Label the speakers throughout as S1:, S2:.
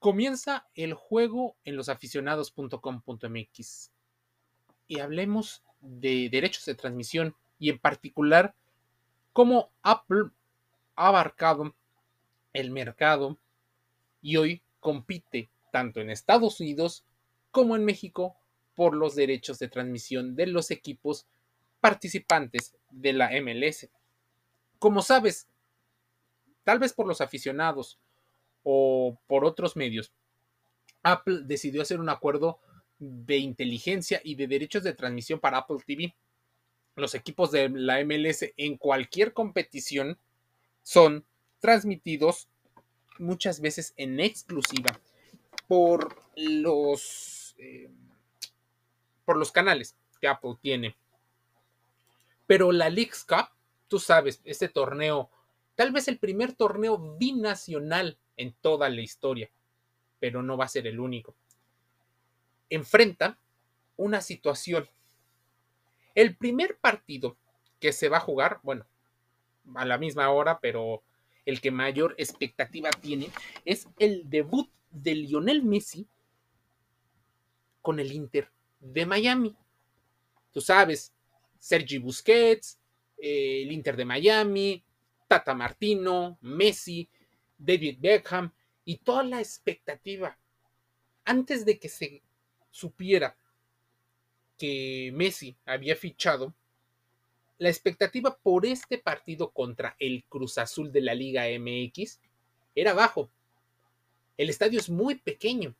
S1: Comienza el juego en losaficionados.com.mx y hablemos de derechos de transmisión y en particular cómo Apple ha abarcado el mercado y hoy compite tanto en Estados Unidos como en México por los derechos de transmisión de los equipos participantes de la MLS. Como sabes, tal vez por los aficionados o por otros medios, Apple decidió hacer un acuerdo de inteligencia y de derechos de transmisión para Apple TV. Los equipos de la MLS en cualquier competición son transmitidos muchas veces en exclusiva por los eh, por los canales que Apple tiene. Pero la Leagues Cup, tú sabes, este torneo Tal vez el primer torneo binacional en toda la historia, pero no va a ser el único. Enfrenta una situación. El primer partido que se va a jugar, bueno, a la misma hora, pero el que mayor expectativa tiene, es el debut de Lionel Messi con el Inter de Miami. Tú sabes, Sergi Busquets, eh, el Inter de Miami, Tata Martino, Messi, David Beckham y toda la expectativa. Antes de que se supiera que Messi había fichado, la expectativa por este partido contra el Cruz Azul de la Liga MX era bajo. El estadio es muy pequeño.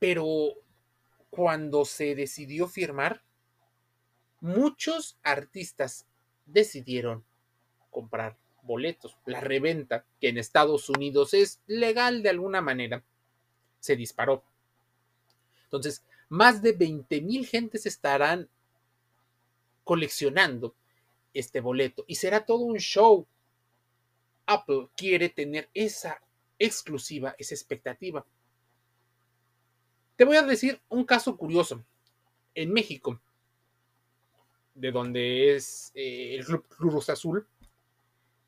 S1: Pero cuando se decidió firmar, muchos artistas decidieron comprar boletos. La reventa, que en Estados Unidos es legal de alguna manera, se disparó. Entonces, más de 20 mil gentes estarán coleccionando este boleto y será todo un show. Apple quiere tener esa exclusiva, esa expectativa. Te voy a decir un caso curioso. En México, de donde es eh, el Club Cruz Azul,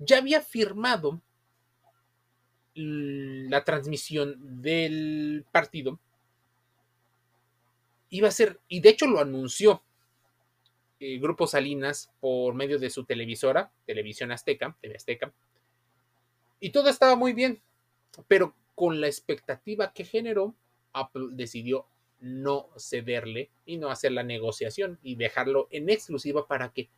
S1: ya había firmado la transmisión del partido. Iba a ser, y de hecho lo anunció el eh, Grupo Salinas por medio de su televisora, Televisión Azteca, TV Azteca. Y todo estaba muy bien, pero con la expectativa que generó, Apple decidió no cederle y no hacer la negociación y dejarlo en exclusiva para que,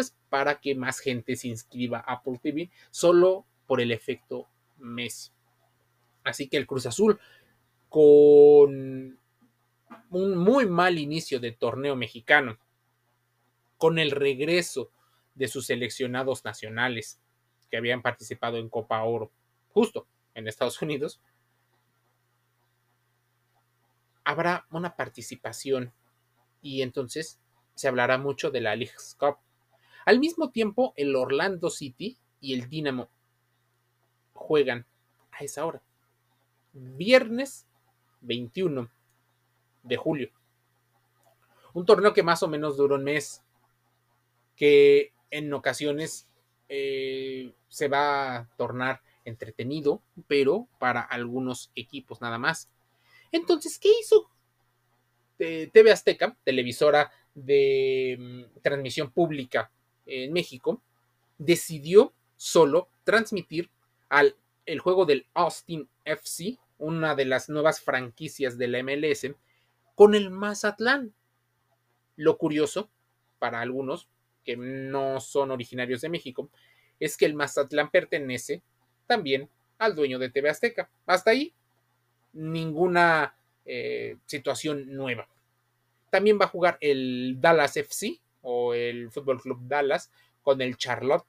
S1: pues, para que más gente se inscriba a Apple TV solo por el efecto Messi. Así que el Cruz Azul, con un muy mal inicio de torneo mexicano, con el regreso de sus seleccionados nacionales que habían participado en Copa Oro, justo en Estados Unidos, habrá una participación y entonces se hablará mucho de la League Cup. Al mismo tiempo, el Orlando City y el Dynamo juegan a esa hora. Viernes 21 de julio. Un torneo que más o menos duró un mes, que en ocasiones eh, se va a tornar entretenido, pero para algunos equipos nada más. Entonces, ¿qué hizo TV Azteca, televisora de mm, transmisión pública en México? Decidió solo transmitir al, el juego del Austin FC, una de las nuevas franquicias de la MLS, con el Mazatlán. Lo curioso, para algunos que no son originarios de México, es que el Mazatlán pertenece también al dueño de TV Azteca. Hasta ahí ninguna eh, situación nueva. También va a jugar el Dallas FC o el Fútbol Club Dallas con el Charlotte.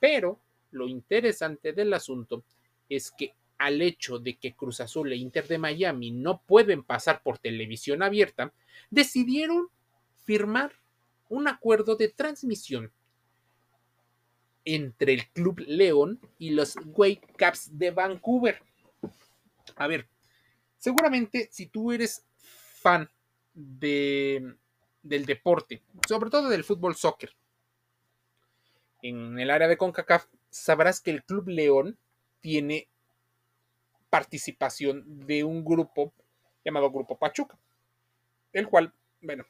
S1: Pero lo interesante del asunto es que al hecho de que Cruz Azul e Inter de Miami no pueden pasar por televisión abierta, decidieron firmar un acuerdo de transmisión entre el Club León y los Whitecaps de Vancouver. A ver, seguramente si tú eres fan de, del deporte, sobre todo del fútbol soccer, en el área de CONCACAF, sabrás que el Club León tiene participación de un grupo llamado Grupo Pachuca, el cual, bueno,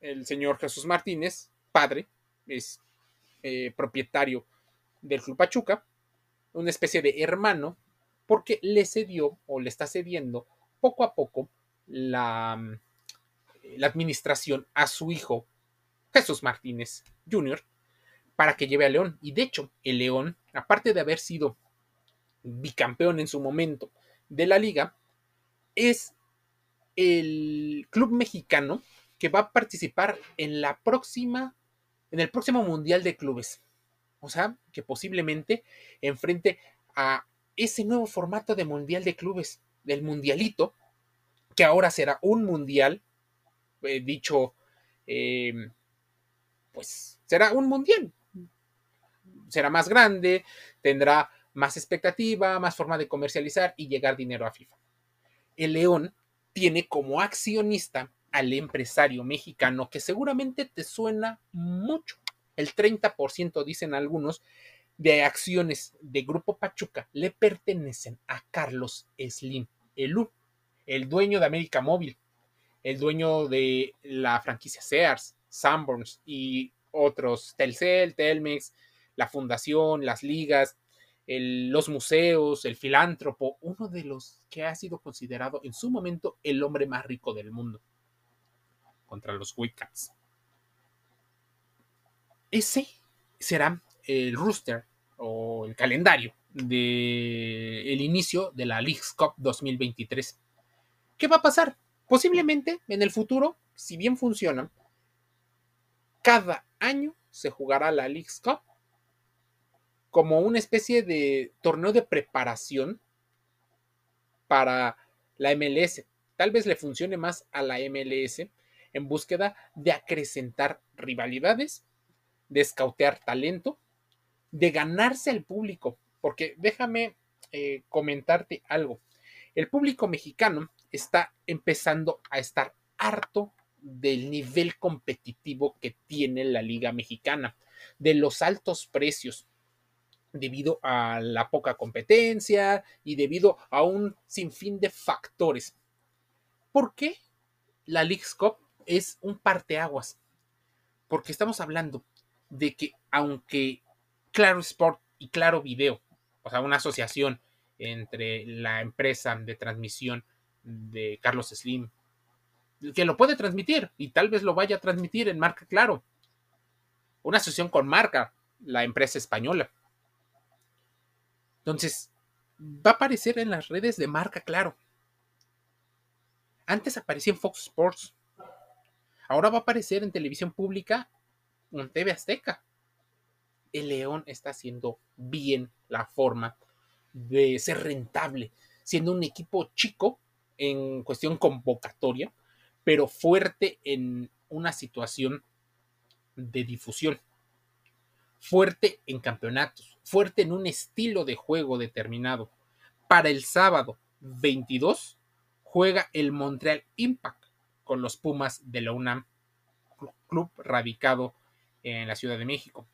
S1: el señor Jesús Martínez, padre, es eh, propietario del Club Pachuca, una especie de hermano, porque le cedió o le está cediendo poco a poco la, la administración a su hijo Jesús Martínez Jr. para que lleve a León. Y de hecho, el León, aparte de haber sido bicampeón en su momento de la liga, es el club mexicano que va a participar en la próxima, en el próximo Mundial de Clubes. O sea, que posiblemente enfrente a ese nuevo formato de Mundial de Clubes, del Mundialito, que ahora será un Mundial, dicho, eh, pues será un Mundial. Será más grande, tendrá más expectativa, más forma de comercializar y llegar dinero a FIFA. El León tiene como accionista al empresario mexicano que seguramente te suena mucho. El 30% dicen algunos de acciones de Grupo Pachuca le pertenecen a Carlos Slim Elú, el dueño de América Móvil, el dueño de la franquicia Sears, Sanborns y otros, Telcel, Telmex, la fundación, las ligas, los museos, el filántropo, uno de los que ha sido considerado en su momento el hombre más rico del mundo contra los Wildcats. Ese será el rooster o el calendario del el inicio de la League's Cup 2023. ¿Qué va a pasar? Posiblemente en el futuro, si bien funciona, cada año se jugará la League's Cup como una especie de torneo de preparación para la MLS. Tal vez le funcione más a la MLS en búsqueda de acrecentar rivalidades, de escautear talento, de ganarse al público. Porque déjame eh, comentarte algo. El público mexicano está empezando a estar harto del nivel competitivo que tiene la Liga Mexicana, de los altos precios, debido a la poca competencia y debido a un sinfín de factores. ¿Por qué la League's Cup es un parteaguas? Porque estamos hablando de que aunque Claro Sport y Claro Video, o sea, una asociación entre la empresa de transmisión de Carlos Slim, que lo puede transmitir y tal vez lo vaya a transmitir en marca Claro. Una asociación con marca, la empresa española. Entonces, va a aparecer en las redes de marca Claro. Antes aparecía en Fox Sports. Ahora va a aparecer en televisión pública en TV Azteca. El León está haciendo bien la forma de ser rentable, siendo un equipo chico en cuestión convocatoria, pero fuerte en una situación de difusión, fuerte en campeonatos, fuerte en un estilo de juego determinado. Para el sábado 22 juega el Montreal Impact con los Pumas de la UNAM, club radicado en la Ciudad de México.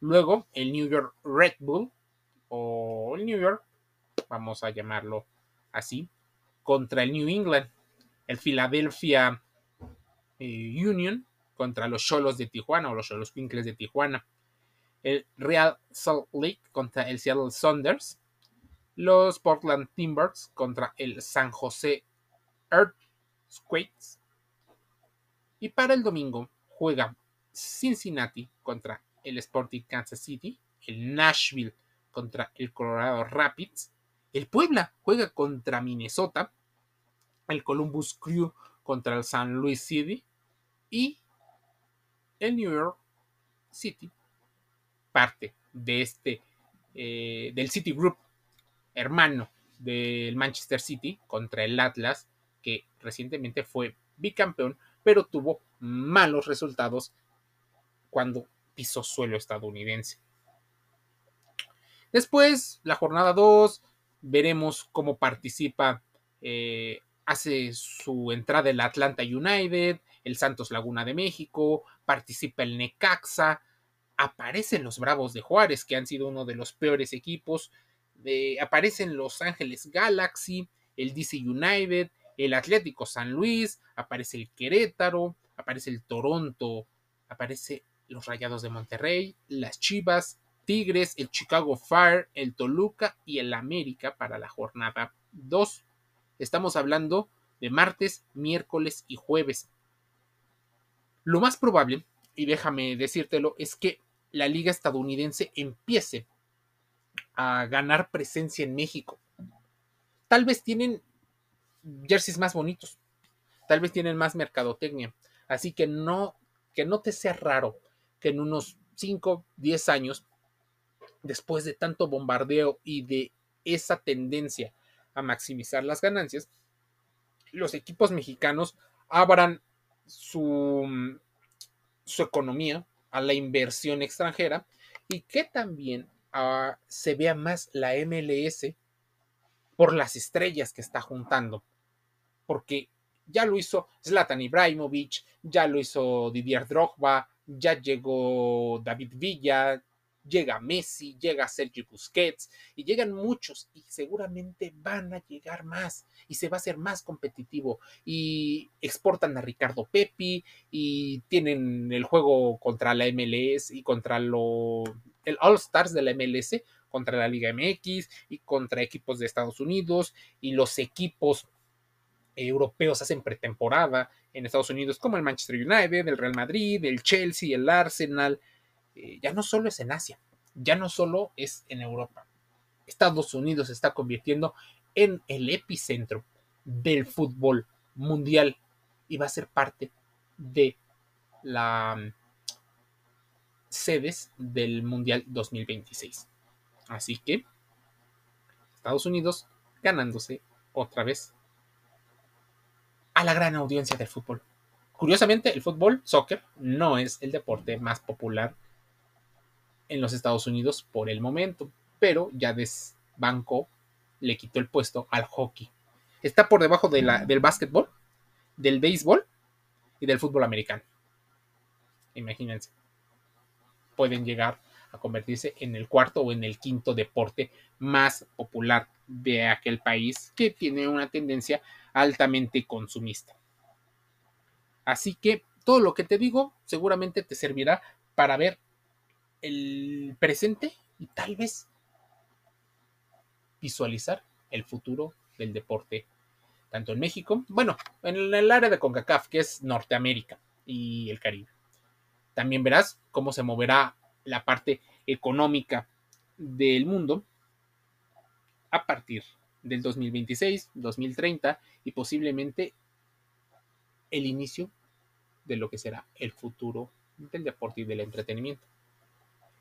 S1: Luego el New York Red Bull o el New York, vamos a llamarlo así, contra el New England, el Philadelphia eh, Union contra los Cholos de Tijuana o los Cholos Quinkles de Tijuana el Real Salt Lake contra el Seattle Saunders, los Portland Timbers contra el San José Earthquakes. Y para el domingo juega Cincinnati contra el Sporting Kansas City, el Nashville contra el Colorado Rapids, el Puebla juega contra Minnesota, el Columbus Crew contra el San Luis City y el New York City parte de este, eh, del City Group, hermano del Manchester City contra el Atlas, que recientemente fue bicampeón, pero tuvo malos resultados cuando pisó suelo estadounidense. Después, la jornada 2, veremos cómo participa, eh, hace su entrada el Atlanta United, el Santos Laguna de México, participa el Necaxa, aparecen los Bravos de Juárez, que han sido uno de los peores equipos aparecen Los Ángeles Galaxy, el DC United, el Atlético San Luis, aparece el Querétaro, aparece el Toronto, aparece los Rayados de Monterrey, las Chivas, Tigres, el Chicago Fire, el Toluca y el América para la jornada 2. Estamos hablando de martes, miércoles y jueves. Lo más probable, y déjame decírtelo, es que la liga estadounidense empiece a ganar presencia en México. Tal vez tienen jerseys más bonitos, tal vez tienen más mercadotecnia, así que no que no te sea raro que en unos 5, 10 años después de tanto bombardeo y de esa tendencia a maximizar las ganancias, los equipos mexicanos abran su, su economía a la inversión extranjera y que también ah, se vea más la MLS por las estrellas que está juntando. Porque ya lo hizo Zlatan Ibrahimovic, ya lo hizo Didier Drogba, ya llegó David Villa, llega Messi, llega Sergio Busquets y llegan muchos y seguramente van a llegar más y se va a hacer más competitivo y exportan a Ricardo Pepi y tienen el juego contra la MLS y contra lo el All Stars de la MLS contra la Liga MX y contra equipos de Estados Unidos y los equipos europeos hacen pretemporada en Estados Unidos como el Manchester United, el Real Madrid, el Chelsea, el Arsenal, eh, ya no solo es en Asia, ya no solo es en Europa. Estados Unidos se está convirtiendo en el epicentro del fútbol mundial y va a ser parte de las mm, sedes del Mundial 2026. Así que Estados Unidos ganándose otra vez a la gran audiencia del fútbol. Curiosamente, el fútbol, soccer, no es el deporte más popular en los Estados Unidos por el momento, pero ya desbancó, le quitó el puesto al hockey. Está por debajo de la, del básquetbol, del béisbol y del fútbol americano. Imagínense. Pueden llegar a convertirse en el cuarto o en el quinto deporte más popular de aquel país que tiene una tendencia altamente consumista. Así que todo lo que te digo seguramente te servirá para ver el presente y tal vez visualizar el futuro del deporte, tanto en México, bueno, en el área de CONCACAF, que es Norteamérica y el Caribe. También verás cómo se moverá la parte económica del mundo a partir del 2026, 2030 y posiblemente el inicio de lo que será el futuro del deporte y del entretenimiento.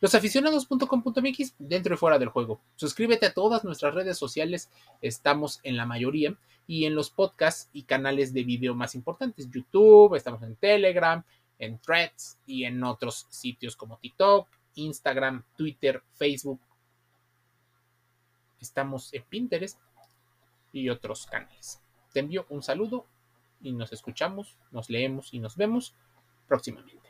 S1: Losaficionados.com.mx dentro y fuera del juego. Suscríbete a todas nuestras redes sociales, estamos en la mayoría y en los podcasts y canales de video más importantes, YouTube, estamos en Telegram, en Threads y en otros sitios como TikTok, Instagram, Twitter, Facebook. Estamos en Pinterest y otros canales. Te envío un saludo y nos escuchamos, nos leemos y nos vemos próximamente.